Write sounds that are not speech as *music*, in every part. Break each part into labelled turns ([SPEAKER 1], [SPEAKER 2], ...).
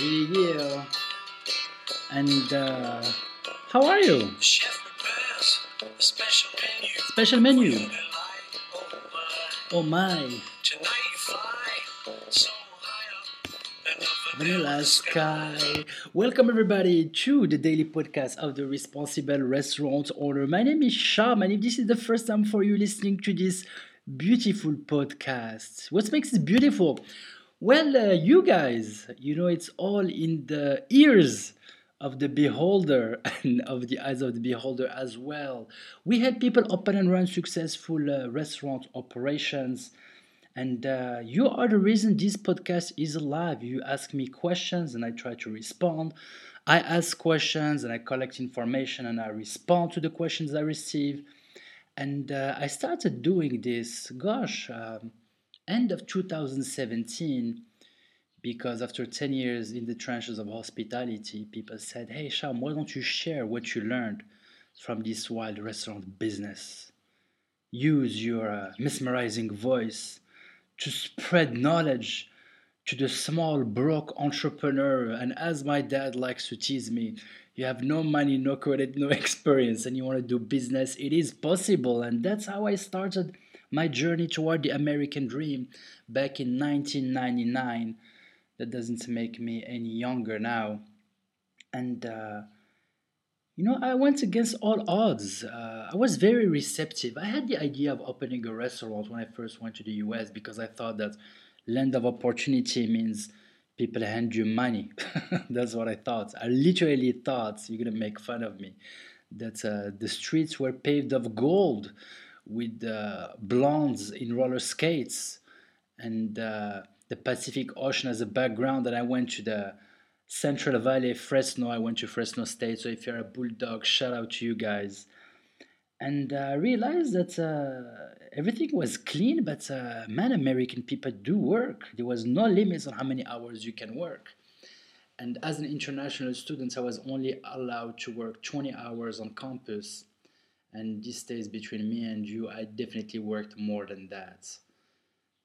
[SPEAKER 1] Yeah. And uh, how are you?
[SPEAKER 2] Chef prepares a special menu.
[SPEAKER 1] Special menu.
[SPEAKER 2] Oh my.
[SPEAKER 1] Oh my.
[SPEAKER 2] Tonight you fly so high up in the
[SPEAKER 1] Vanilla Sky. Welcome everybody to the daily podcast of the responsible restaurant owner. My name is Sham, and if this is the first time for you listening to this beautiful podcast, what makes it beautiful? Well, uh, you guys, you know, it's all in the ears of the beholder *laughs* and of the eyes of the beholder as well. We had people open and run successful uh, restaurant operations. And uh, you are the reason this podcast is alive. You ask me questions and I try to respond. I ask questions and I collect information and I respond to the questions I receive. And uh, I started doing this, gosh, um, end of 2017, because after 10 years in the trenches of hospitality, people said, Hey, Sham, why don't you share what you learned from this wild restaurant business? Use your uh, mesmerizing voice to spread knowledge to the small broke entrepreneur. And as my dad likes to tease me, you have no money, no credit, no *laughs* experience, and you want to do business, it is possible. And that's how I started my journey toward the American dream back in 1999. That doesn't make me any younger now. And, uh, you know, I went against all odds. Uh, I was very receptive. I had the idea of opening a restaurant when I first went to the US because I thought that land of opportunity means people hand you money. *laughs* That's what I thought. I literally thought you're gonna make fun of me. That uh, the streets were paved of gold with uh, blondes in roller skates and uh, the Pacific Ocean as a background. And I went to the Central Valley, Fresno. I went to Fresno State. So if you're a bulldog, shout out to you guys. And I realized that uh, everything was clean, but uh, man, American people do work. There was no limits on how many hours you can work. And as an international student, I was only allowed to work 20 hours on campus. And this stays between me and you. I definitely worked more than that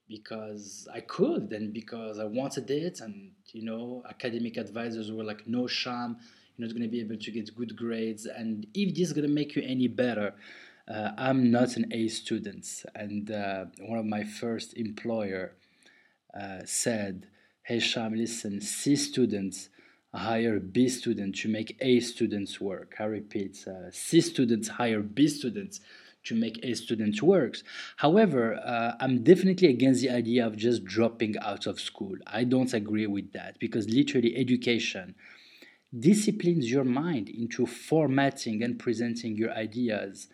[SPEAKER 1] because I could and because I wanted it. And, you know, academic advisors were like, no sham, you're not going to be able to get good grades. And if this is going to make you any better, uh, I'm not an A student. And uh, one of my first employer uh, said, hey, Sham, listen, C students hire B students to make A students work. I repeat, uh, C students hire B students to make A students works. However, uh, I'm definitely against the idea of just dropping out of school. I don't agree with that because literally education disciplines your mind into formatting and presenting your ideas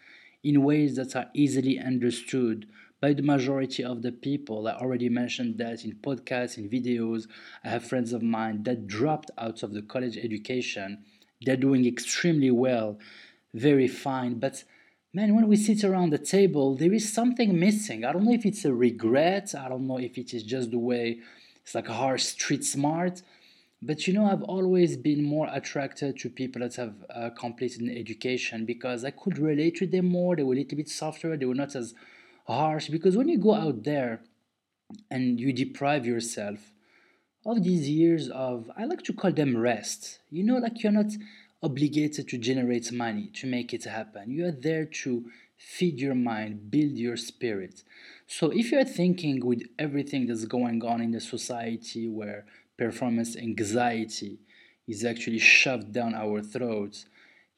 [SPEAKER 1] in ways that are easily understood by the majority of the people. I already mentioned that in podcasts, in videos. I have friends of mine that dropped out of the college education. They're doing extremely well, very fine. But man, when we sit around the table, there is something missing. I don't know if it's a regret, I don't know if it is just the way it's like a harsh street smart. But you know, I've always been more attracted to people that have uh, completed an education because I could relate to them more. They were a little bit softer, they were not as harsh. Because when you go out there and you deprive yourself of these years of, I like to call them rest, you know, like you're not obligated to generate money to make it happen. You are there to feed your mind, build your spirit. So if you're thinking with everything that's going on in the society where performance anxiety is actually shoved down our throats,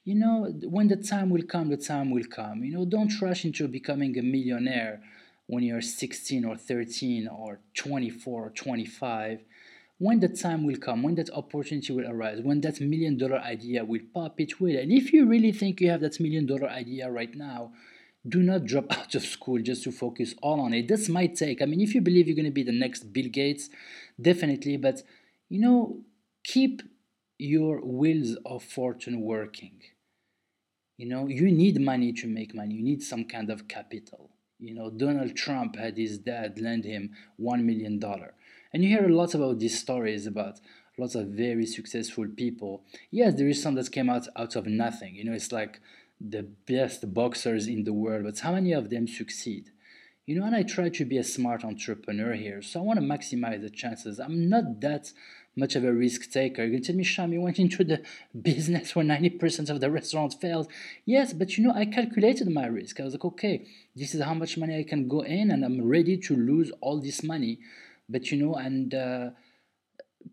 [SPEAKER 1] you know, when the time will come, the time will come. You know, don't rush into becoming a millionaire when you're 16 or 13 or 24 or 25. When the time will come, when that opportunity will arise, when that million dollar idea will pop, it will. And if you really think you have that million dollar idea right now, do not *laughs* drop out of school just to focus all on it. This might take, I mean, if you believe you're going to be the next Bill Gates, definitely, but you know, keep your wheels of fortune working. You know, you need money to make money, you need some kind of capital. You know, Donald Trump had his dad lend him $1 million. And you hear a lot about these stories about lots of very successful people. Yes, there is some that came out out of nothing. You know, it's like the best boxers in the world, but how many of them succeed? You know, and I try to be a smart entrepreneur here, so I want to maximize the chances. I'm not that much of a risk taker. You're going to tell me, Sham, you went into the business where 90% of the restaurants failed. Yes, but you know, I calculated my risk. I was like, okay, this is how much money I can go in, and I'm ready to lose all this money. But you know, and uh,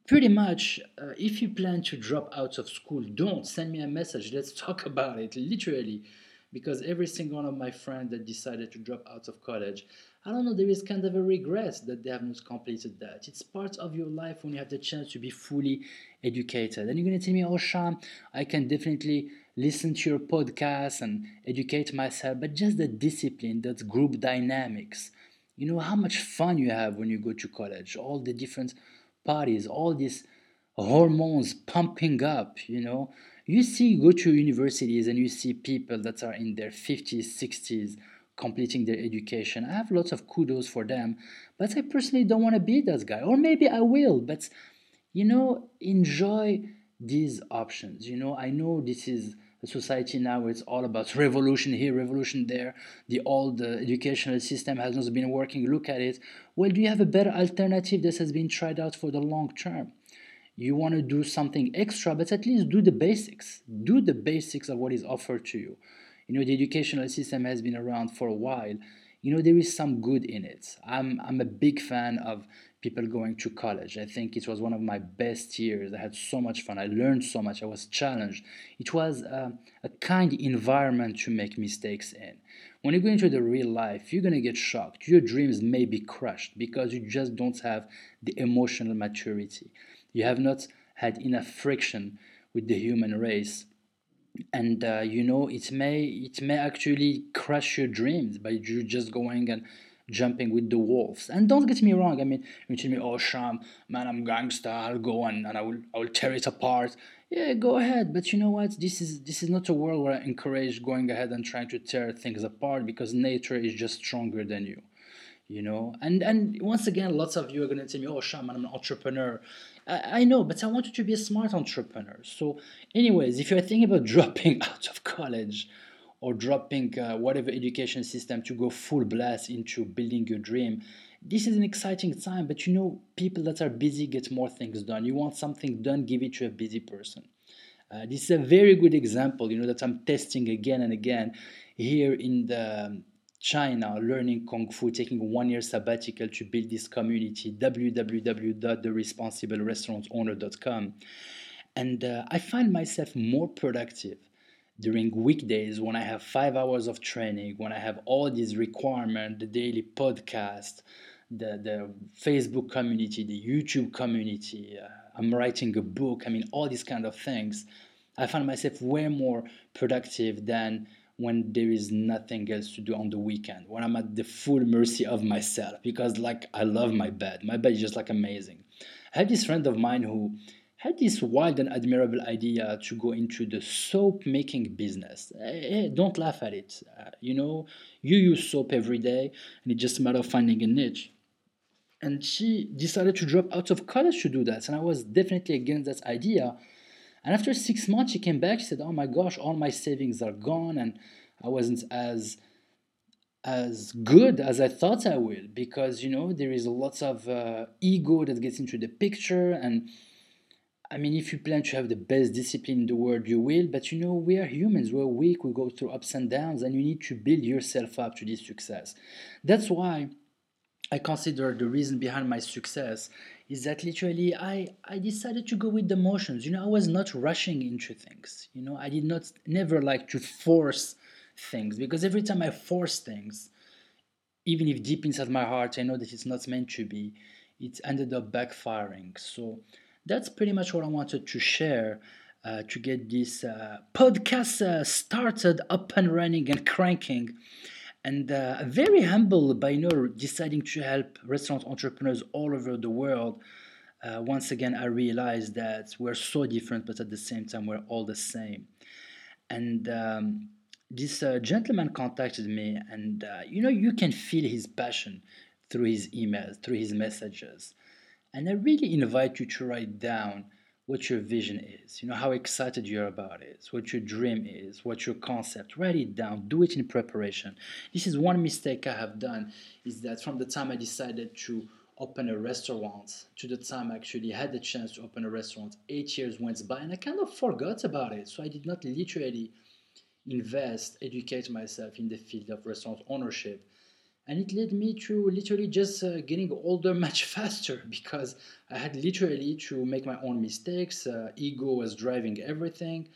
[SPEAKER 1] pretty much, uh, if you plan to drop out of school, don't send me a message. Let's talk about it, literally. Because every single one of my friends that decided to drop out of college, I don't know, there is kind of a regret that they have not completed that. It's part of your life when you have the chance to be fully educated. And you're going to tell me, oh, Sham, I can definitely listen to your podcast and educate myself, but just the discipline, that group dynamics. You know how much fun you have when you go to college, all the different parties, all these hormones pumping up, you know. You see, you go to universities and you see people that are in their 50s, 60s, completing their education. I have lots of kudos for them, but I personally don't want to be that guy. Or maybe I will, but you know, enjoy these options. You know, I know this is a society now where it's all about revolution here, revolution there. The old uh, educational system has not been working. Look at it. Well, do you have a better alternative that has been tried out for the long term? You want to do something extra, but at least do the basics. Do the basics of what is offered to you you know the educational system has been around for a while. You know there is some good in it. I'm i'm a big fan of people going to college. I think it was one of my best years. I had so much fun. I learned so much. I was challenged. It was uh, a kind environment to make mistakes in. When you go into the real life you're going to get shocked. Your dreams may be crushed because you just don't have the emotional maturity. You have not had enough friction with the human race and uh, you know it may it may actually crush your dreams by you just going and jumping with the wolves. And don't get me wrong i mean you tell me oh sham man i'm gangster i'll go and, and i will i will tear it apart. Yeah go ahead but you know what? This is this is not a world where i encourage going ahead and trying to tear things apart because nature is just stronger than you you know and and once again lots of you are going to tell me oh sham i'm an entrepreneur I, I know, but I want you to be a smart entrepreneur. So, anyways, if you're thinking about *laughs* dropping out of college or dropping uh, whatever education system to go full blast into building your dream, this is an exciting time. But you know, people that are busy get more things done. You want something done, give it to a busy person. Uh, this is a very good example, you know, that I'm testing again and again here in the China, learning Kung Fu, taking one year sabbatical to build this community, www.theresponsiblerestaurantowner.com. And uh, I find myself more productive during weekdays when I have five hours of training, when I have all these requirements, the daily podcast, the, the Facebook community, the YouTube community. Uh, I'm writing a book. I mean, all these kind of things. I find myself way more productive than when there is nothing else to do on the weekend, when I'm at the full mercy of myself, because like I love my bed. My bed is just like amazing. I have this friend of mine who had this wild and admirable idea to go into the soap making business. Hey, eh, eh, don't laugh at it. Uh, you know, you use soap every day, and it's just a matter of finding a niche. And she decided to drop out of college to do that. And I was definitely against that idea and after six months, she came back. She said, "Oh my gosh, all my savings are gone, and I wasn't as as good as I thought I will because you know there is lots of uh, ego that gets into the picture and." I mean, if you plan to have the best discipline in the world, you will. But you know, we are humans. We're weak. We go through ups and downs, and you need to build yourself up to this success. That's why I consider the reason behind my success is that literally I, I decided to go with the motions. You know, I was not rushing into things. You know, I did not never like to force things because every time I force things, even if deep inside my heart I know that it's not meant to be, it ended up backfiring. So that's pretty much what I wanted to share uh, to get this uh, podcast uh, started, up and running and cranking and uh, very humble by know deciding to help restaurant entrepreneurs all over the world. Uh, once again, I realized that we're so different, but at the same time, we're all the same. And um, this uh, gentleman contacted me, and uh, you know, you can feel his passion through his emails, through his messages. And I really invite you to write down what your vision is, you know, how excited you're about it, what your dream is, what your concept. Write it down, do it in preparation. This is one mistake I have done is that from the time I decided to open a restaurant to the time I actually had the chance to open a restaurant. Eight years went by and I kind of forgot about it. So I did not literally invest, educate myself in the field of restaurant ownership. And it led me to literally just uh, getting older *laughs* much faster because I had literally to make my own mistakes. Uh, ego was driving everything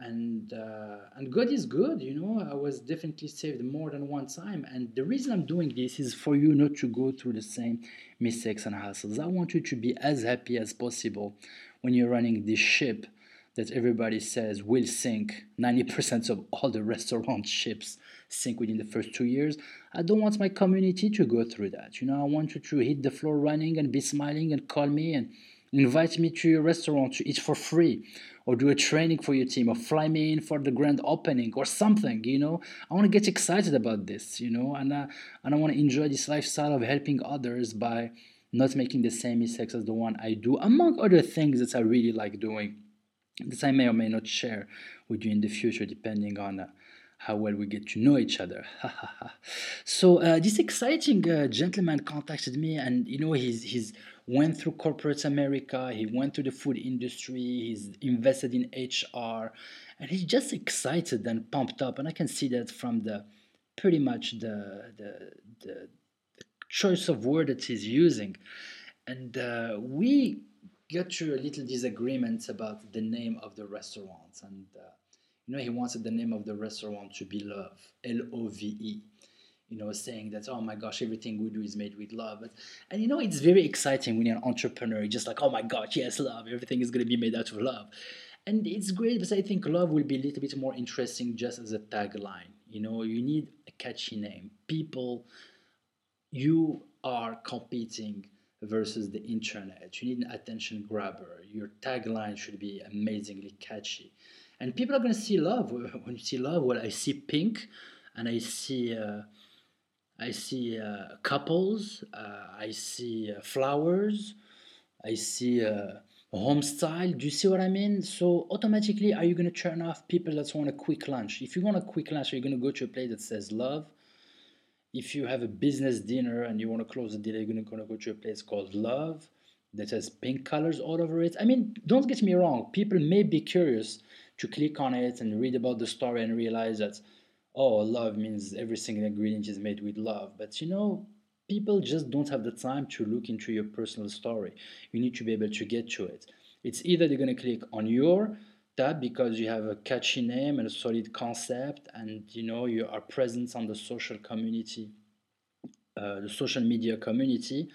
[SPEAKER 1] and uh, and God is good, you know. I was definitely saved more than one time, and the reason I'm doing this is for you not to go through the same mistakes and hassles. I want you to be as happy as possible when you're running this ship that everybody says will sink. Ninety percent of all the *laughs* restaurant ships sink within the first two years. I don't want my community to go through that. You know, I want you to hit the floor running and be smiling and call me and invite me to your restaurant to eat for free or do a training for your team or fly me in for the grand opening or something you know i want to get excited about this you know and, uh, and i want to enjoy this lifestyle of helping others by not making the same mistakes as the one i do among other things that i really like doing that i may or may not share with you in the future depending on uh, how well we get to know each other. *laughs* so uh, this exciting uh, gentleman contacted me, and you know he's he's went through corporate America, he went to the food industry, he's invested in HR, and he's just excited and pumped up. And I can see that from the pretty much the the, the, the choice of word that he's using. And uh, we got to a little disagreement about the name of the restaurant. And uh, you know, he wanted the name of the restaurant to be Love, L O V E you know, saying that, oh my gosh, everything we do is made with love. And you know, it's very exciting when you're an entrepreneur. You're just like, oh my gosh, yes, love. Everything is going to be made out of love. And it's great, but I think love will be a little bit more interesting just as a tagline. You know, you need a catchy name. People, you are competing versus the internet. You need an attention grabber. Your tagline should be amazingly catchy. And people are going to see love. *laughs* When you see love, well, I see pink and I see. Uh, I see uh, couples, uh, I see uh, flowers, I see uh, home style. Do you see what I mean? So automatically, are you going to turn off people that want a quick lunch? If you want a quick lunch, are you going to go to a place that says love? If you have a business dinner and you want to close the deal, you're going to go to a place called love that has pink colors all over it. I mean, don't get me wrong. People may be curious to click on it and read about the story and realize that oh, love means every single ingredient is made with love. But you know, people just don't have the time to look into your personal story. You need to be able to get to it. It's either they're going to click on your tab because you have a catchy name and a solid concept, and you know you are present on the social community, uh, the social media community,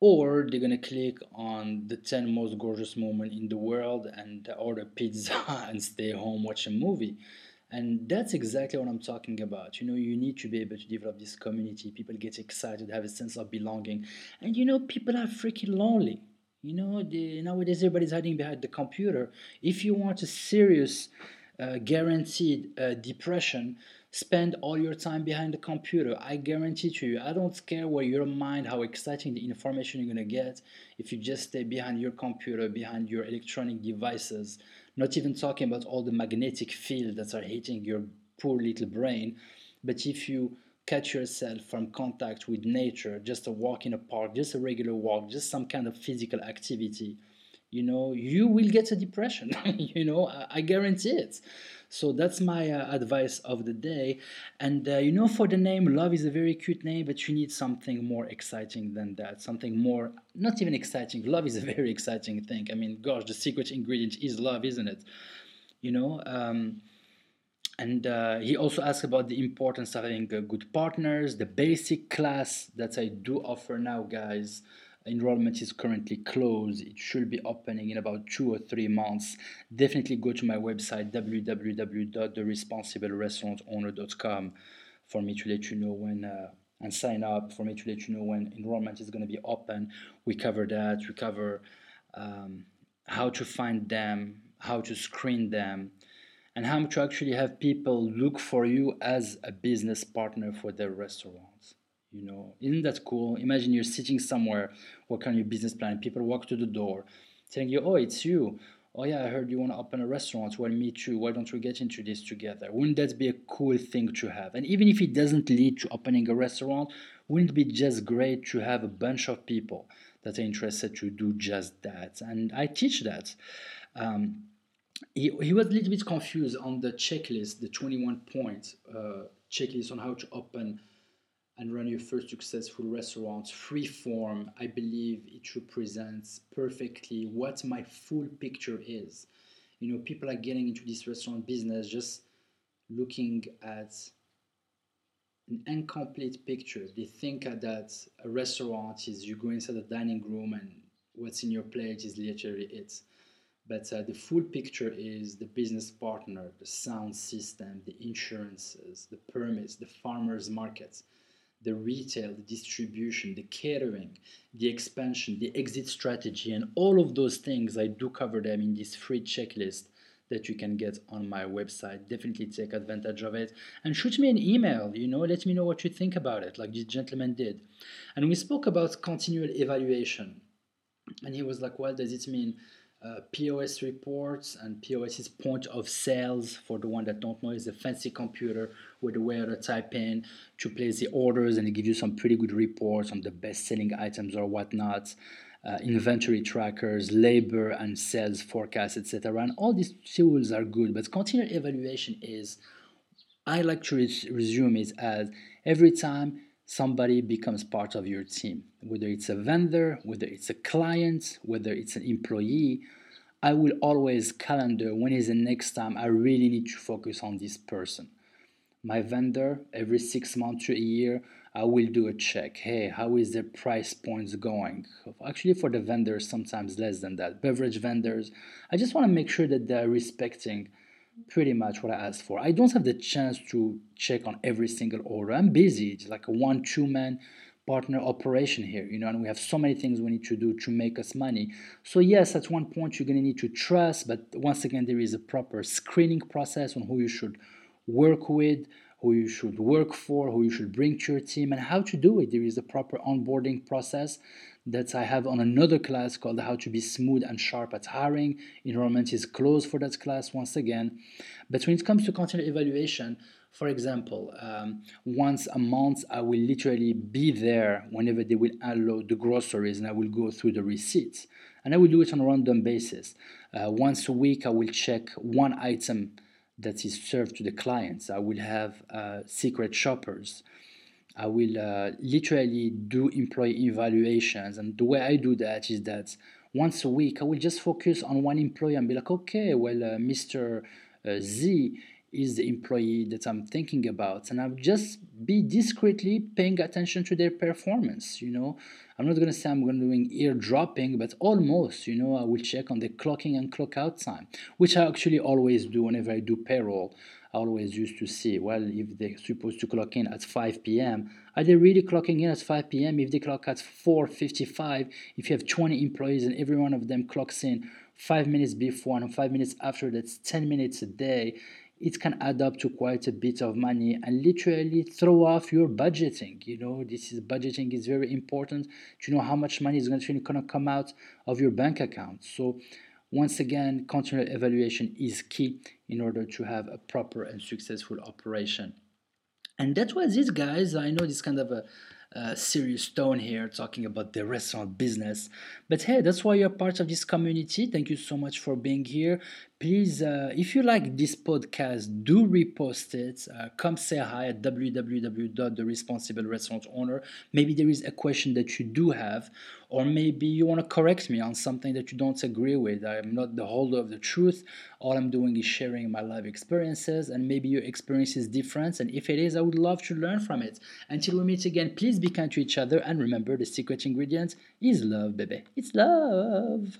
[SPEAKER 1] or they're gonna click on the 10 most gorgeous moment in the world and order pizza *laughs* and stay home watch a movie and that's exactly what I'm talking about. You know, you need to be able to develop this community. People get excited, have a sense of belonging. And you know, people are freaking lonely. You know, the, nowadays everybody's hiding behind the computer. If you want a serious, uh, guaranteed uh, depression, spend all your time behind the computer. I guarantee to you, I don't care where your mind, how exciting the information you're going to get if you just stay behind your computer, behind your electronic devices not even talking about all the magnetic fields that are hitting your poor little brain. But if you catch yourself from contact with nature, just a walk in a park, just a regular walk, just some kind of physical activity, you know, you will get a depression. *laughs* you know, I, I guarantee it. So that's my uh, advice of the day. And uh, you know, for the name, love is a very cute name, but you need something more exciting than that. Something more, not even exciting. Love is a *laughs* very exciting thing. I mean, gosh, the secret ingredient is love, isn't it? You know. Um, and uh, he also asked about the importance of having uh, good partners, the basic class that I do offer now, guys enrollment is currently closed. It should be opening in about two or three months. Definitely go to my website www.theresponsiblerestaurantowner.com for me to let you know when uh, and sign up for me to let you know when enrollment is going to be open. We cover that. We cover um, how to find them, how to screen them, and how to actually have people look for you as a business partner for their restaurants. You know, isn't that cool? Imagine you're sitting somewhere working on your business plan. People walk to the door, telling you, "Oh, it's you." Oh yeah, I heard you want to open a restaurant. Well, me too. Why don't we get into this together? Wouldn't that be a cool thing to have? And even if it doesn't lead to opening a restaurant, wouldn't it be just great to have a bunch of people that are interested to do just that? And I teach that. Um, he, he was a little bit confused on the checklist, the 21 point uh, checklist on how to open and run your first successful restaurant. Free form, I believe it represents perfectly what my full picture is. You know, people are getting into this restaurant business just looking at an incomplete picture. They think that a restaurant is you go inside the dining room and what's in your plate is literally it. But uh, the full picture is the business partner, the sound system, the insurances, the permits, the farmers markets, the retail, the distribution, the catering, the expansion, the exit strategy, and all of those things. I do cover them in this free checklist that you can get on my website. Definitely take advantage of it and shoot me an email. You know, let me know what you think about it, like this gentleman did. And we spoke about continual evaluation, and he was like, "What does it mean?" Uh, POS reports and POS is point of sales. For the one that don't know, is a fancy computer where the way to type in to place the orders and it gives you some pretty good reports on the best-selling items or whatnot. Uh, inventory trackers, labor and sales forecasts, etc. And all these tools are good, but continual evaluation is. I like to res- resume it as every time somebody becomes part of your team, whether it's a vendor, whether it's a client, whether it's an employee. I will always calendar when is the next time I really need to focus on this person. My vendor, every six months to a year, I will do a check. Hey, how is their price points going? Actually, for the vendors, sometimes less than that. Beverage vendors, I just want to make sure that they're respecting pretty much what I asked for. I don't have the chance to check on every single order. I'm busy. It's like a one, two man partner operation here, you know, and we have so many things we need to do to make us money. So yes, at one point you're going to need to trust, but once again, there is a proper screening process on who you should work with, who you should work for, who you should bring to your team, and how to do it. There is a proper onboarding process that I have on another class called How to Be Smooth and Sharp at Hiring. Enrollment is closed for that class once again. But when it comes to content evaluation, for example, um, once a month, I will literally be there whenever they will unload the groceries and I will go through the receipts. And I will do it on a random basis. Uh, once a week, I will check one item that is served to the clients. I will have uh, secret shoppers. I will uh, literally do employee evaluations. And the way I do that is that once a week, I will just focus on one employee and be like, okay, well, uh, Mr. Uh, Z is the employee that I'm thinking about, and I'll just be discreetly paying attention to their performance. You know, I'm not gonna say I'm gonna doing ear dropping, but almost. You know, I will check on the clocking and clock out time, which I actually always do whenever I do payroll. I always used to see, well, if they're supposed to clock in at 5 p.m., are they really clocking in at 5 p.m.? If they clock at 4:55, if you have 20 employees and every one of them clocks in five minutes before and five minutes after, that's 10 minutes a day it can add up to quite a bit of money and literally throw off your budgeting you know? This is budgeting is very important to know how much money is going to come out of your bank account. So once again continual evaluation is key in order to have a proper and successful operation. And that was it guys. I know this kind of a serious tone here talking about the restaurant business. But hey, that's why you're part of this community. Thank you so much for being here. Please, uh, if you like this podcast, do repost it. Uh, come say hi at www.theresponsiblerestaurantowner. Maybe there is a question that you do have, or maybe you want to correct me on something that you don't agree with. I'm not the holder of the truth. All I'm doing is sharing my life experiences, and maybe your experience is different. And if it is, I would love to learn from it. Until we meet again, please be kind to each other and remember the secret ingredient is love, baby. It's love.